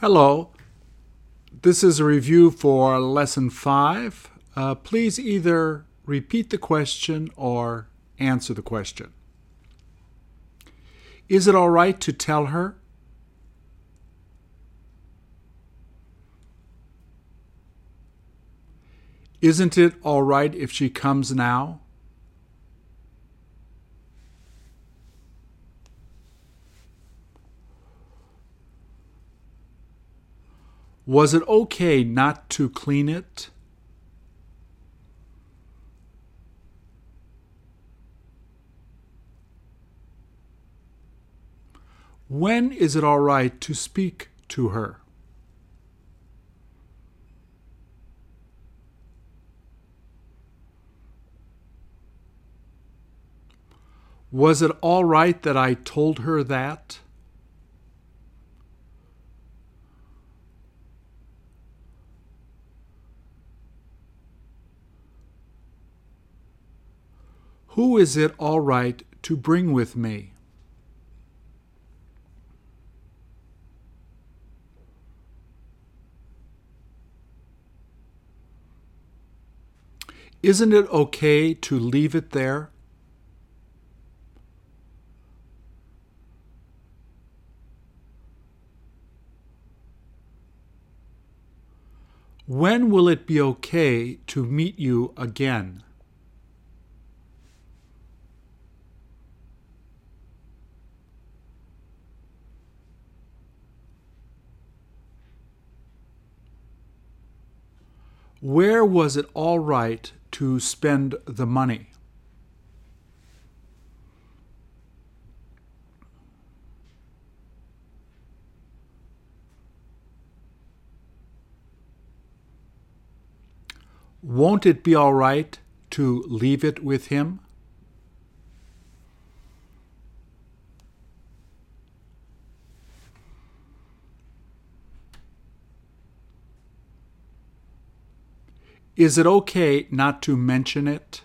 Hello. This is a review for Lesson 5. Uh, please either repeat the question or answer the question. Is it all right to tell her? Isn't it all right if she comes now? Was it okay not to clean it? When is it all right to speak to her? Was it all right that I told her that? Who is it all right to bring with me? Isn't it okay to leave it there? When will it be okay to meet you again? Where was it all right to spend the money? Won't it be all right to leave it with him? Is it okay not to mention it?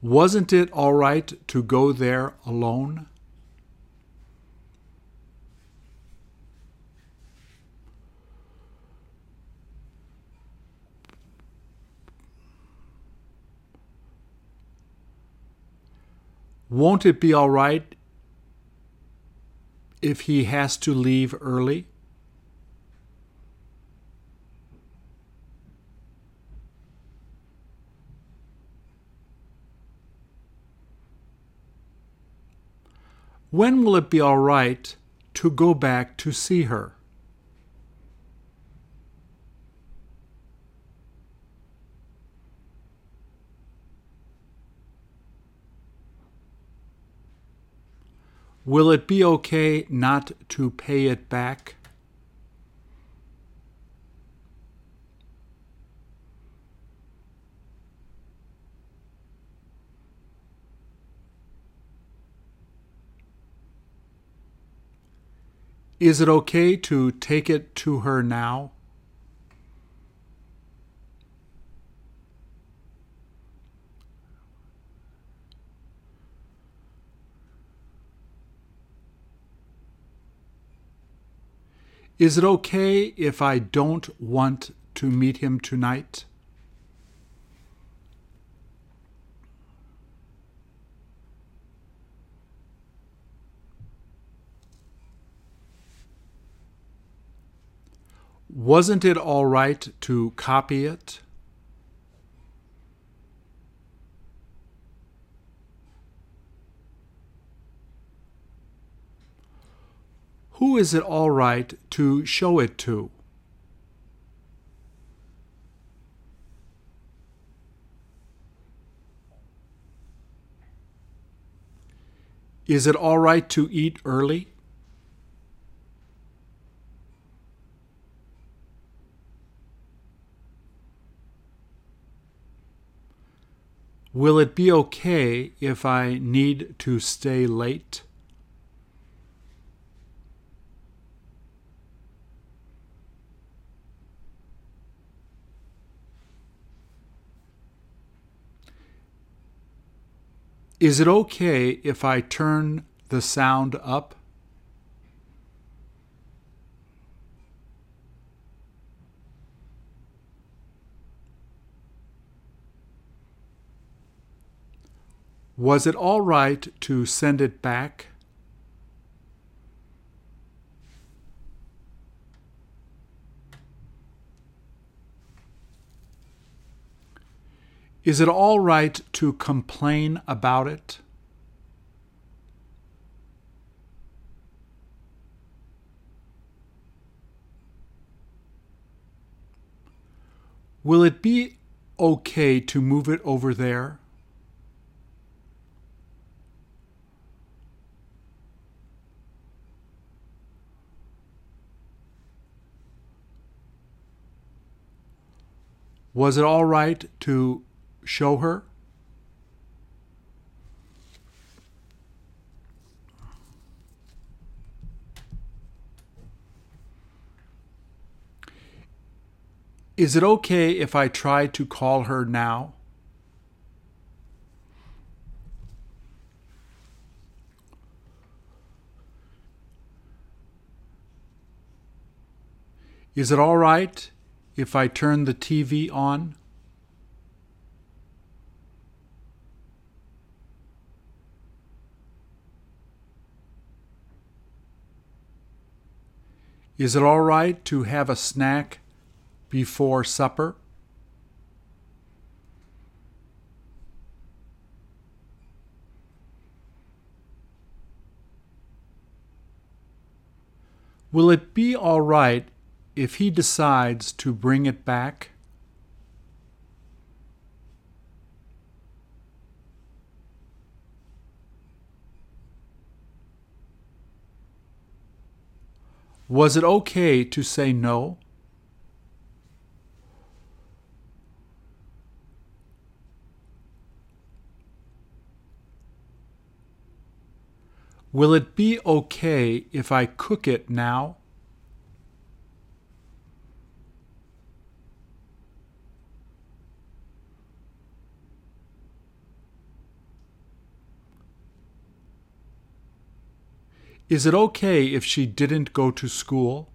Wasn't it all right to go there alone? Won't it be all right if he has to leave early? When will it be all right to go back to see her? Will it be okay not to pay it back? Is it okay to take it to her now? Is it okay if I don't want to meet him tonight? Wasn't it all right to copy it? Who is it all right to show it to? Is it all right to eat early? Will it be okay if I need to stay late? Is it okay if I turn the sound up? Was it all right to send it back? Is it all right to complain about it? Will it be okay to move it over there? Was it all right to show her? Is it okay if I try to call her now? Is it all right if I turn the TV on? Is it all right to have a snack before supper? Will it be all right if he decides to bring it back? Was it okay to say no? Will it be okay if I cook it now? Is it okay if she didn't go to school?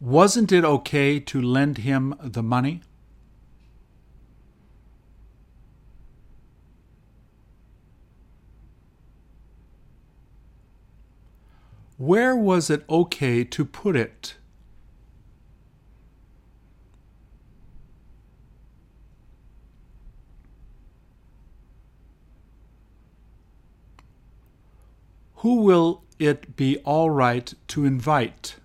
Wasn't it okay to lend him the money? Where was it okay to put it? Who will it be all right to invite?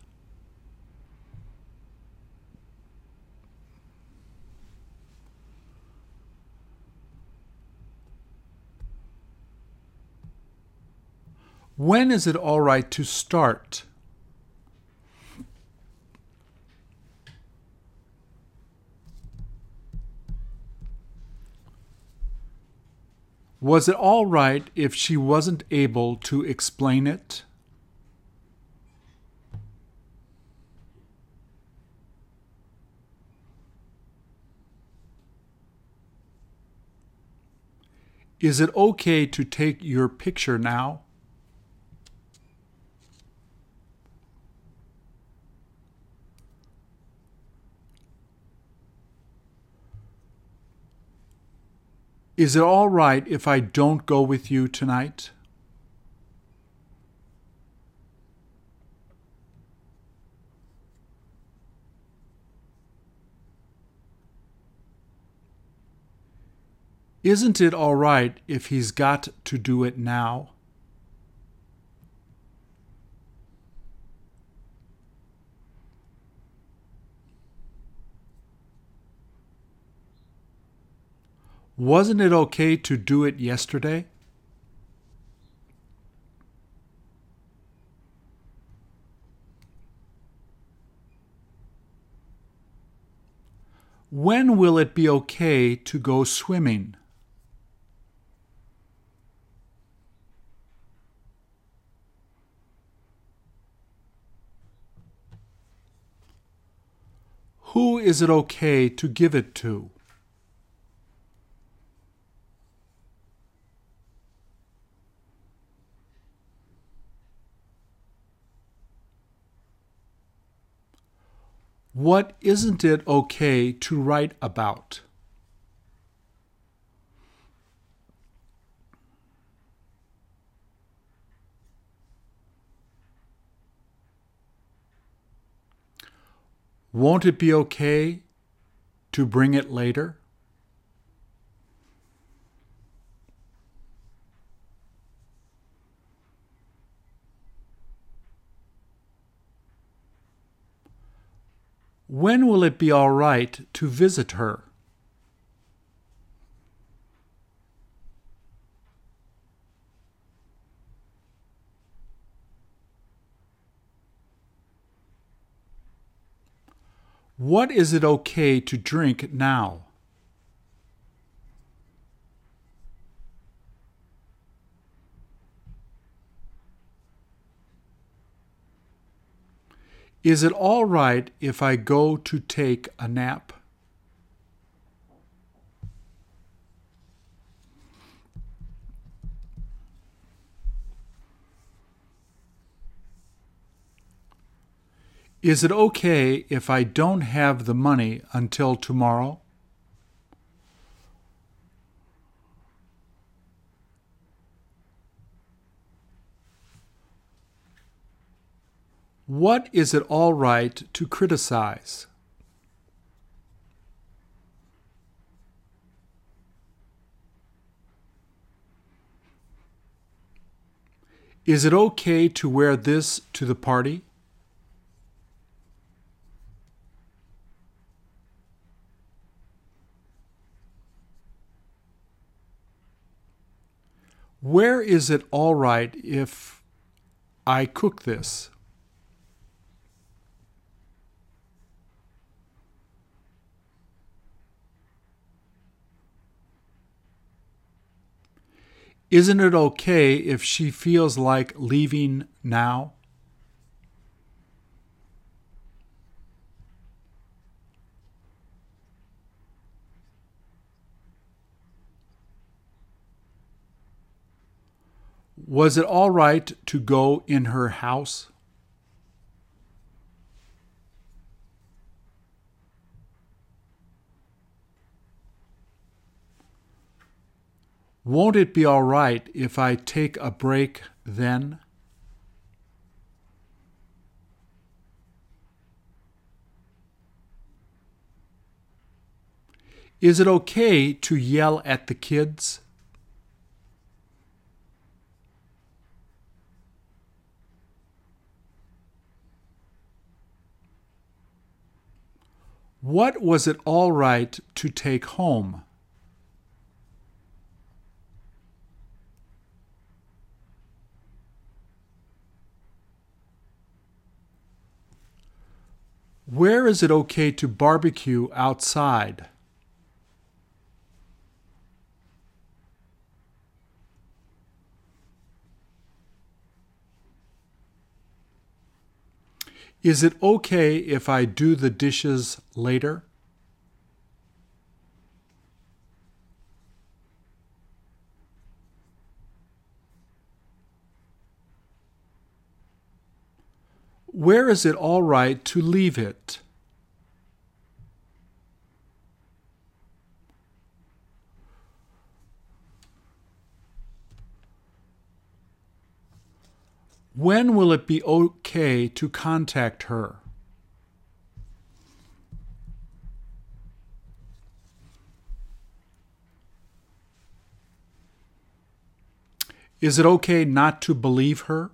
When is it all right to start? Was it all right if she wasn't able to explain it? Is it okay to take your picture now? Is it all right if I don't go with you tonight? Isn't it all right if he's got to do it now? Wasn't it okay to do it yesterday? When will it be okay to go swimming? Who is it okay to give it to? What isn't it okay to write about? Won't it be okay to bring it later? When will it be all right to visit her? What is it okay to drink now? Is it all right if I go to take a nap? Is it okay if I don't have the money until tomorrow? What is it all right to criticize? Is it okay to wear this to the party? Where is it all right if I cook this? Isn't it okay if she feels like leaving now? Was it all right to go in her house? Won't it be all right if I take a break then? Is it okay to yell at the kids? What was it all right to take home? Where is it okay to barbecue outside? Is it okay if I do the dishes later? Where is it all right to leave it? When will it be okay to contact her? Is it okay not to believe her?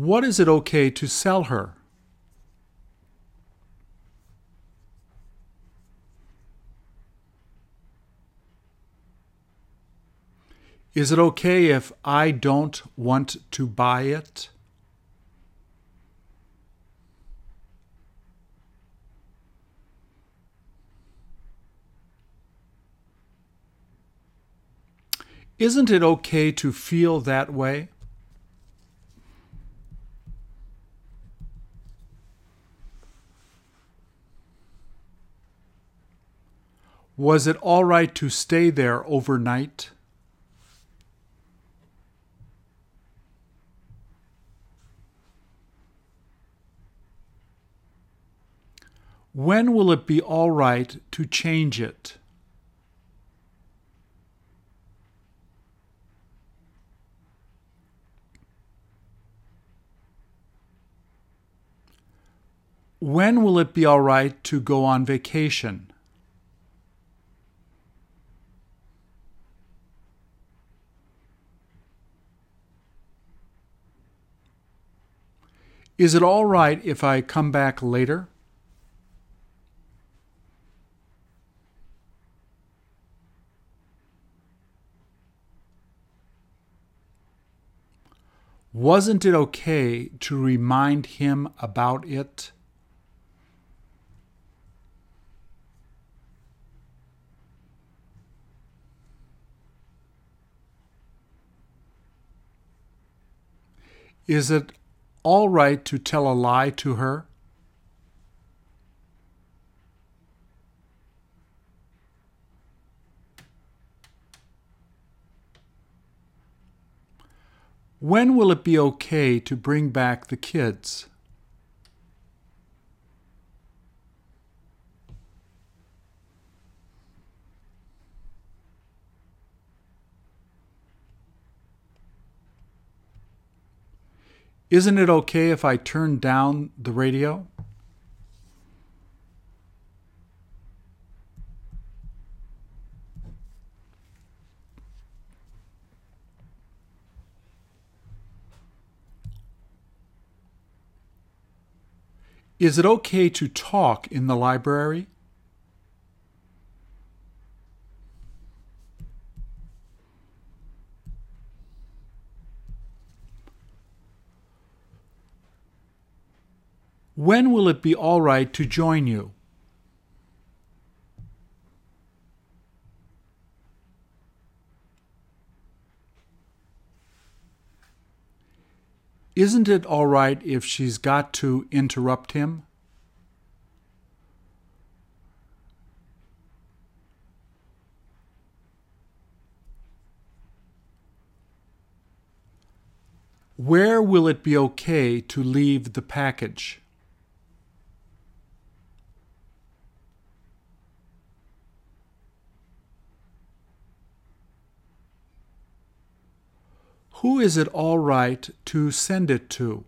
What is it okay to sell her? Is it okay if I don't want to buy it? Isn't it okay to feel that way? Was it all right to stay there overnight? When will it be all right to change it? When will it be all right to go on vacation? Is it all right if I come back later? Wasn't it okay to remind him about it? Is it all right to tell a lie to her? When will it be okay to bring back the kids? Isn't it okay if I turn down the radio? Is it okay to talk in the library? When will it be all right to join you? Isn't it all right if she's got to interrupt him? Where will it be okay to leave the package? Who is it all right to send it to?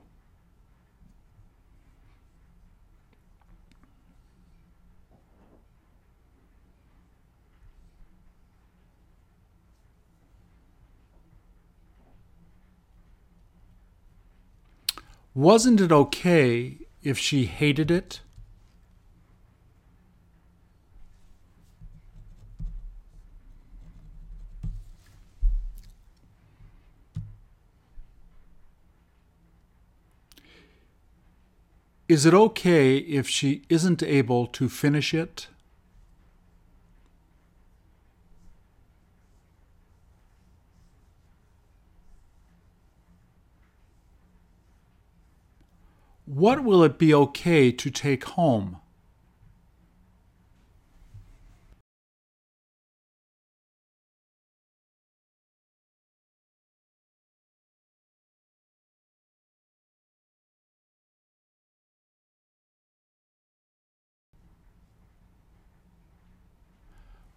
Wasn't it okay if she hated it? Is it okay if she isn't able to finish it? What will it be okay to take home?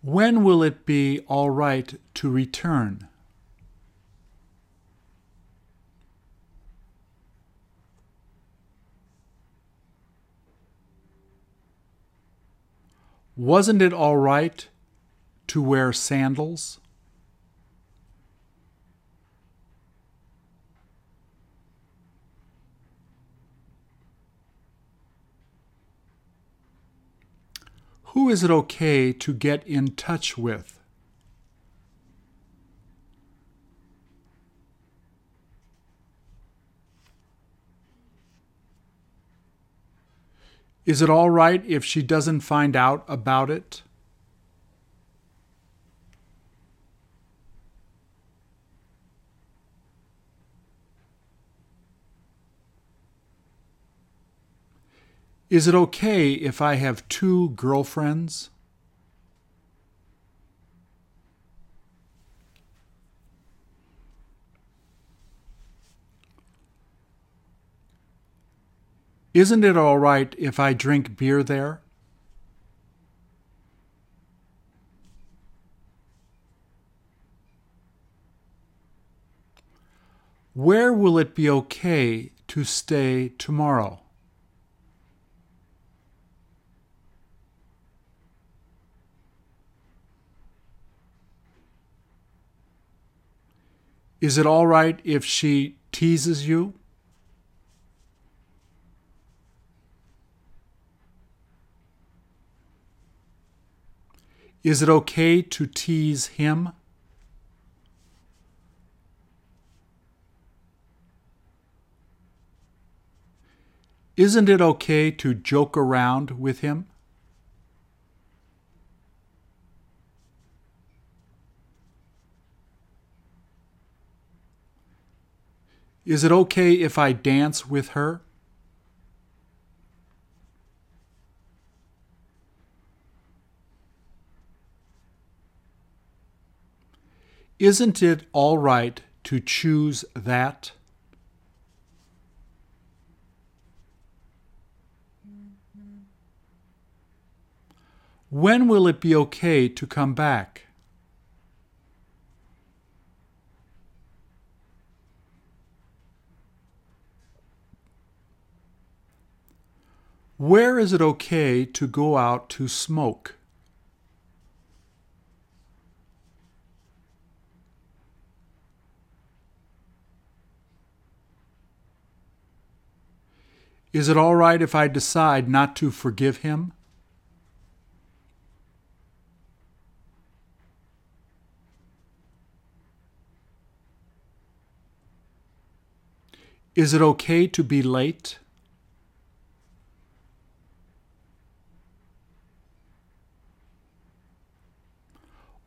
When will it be all right to return? Wasn't it all right to wear sandals? Who is it okay to get in touch with? Is it all right if she doesn't find out about it? Is it okay if I have two girlfriends? Isn't it all right if I drink beer there? Where will it be okay to stay tomorrow? Is it all right if she teases you? Is it okay to tease him? Isn't it okay to joke around with him? Is it okay if I dance with her? Isn't it all right to choose that? When will it be okay to come back? Where is it okay to go out to smoke? Is it all right if I decide not to forgive him? Is it okay to be late?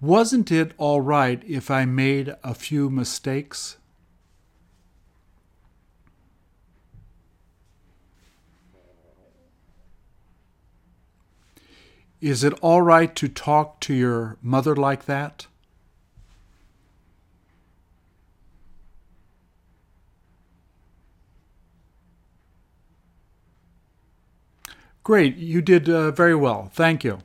Wasn't it all right if I made a few mistakes? Is it all right to talk to your mother like that? Great, you did uh, very well. Thank you.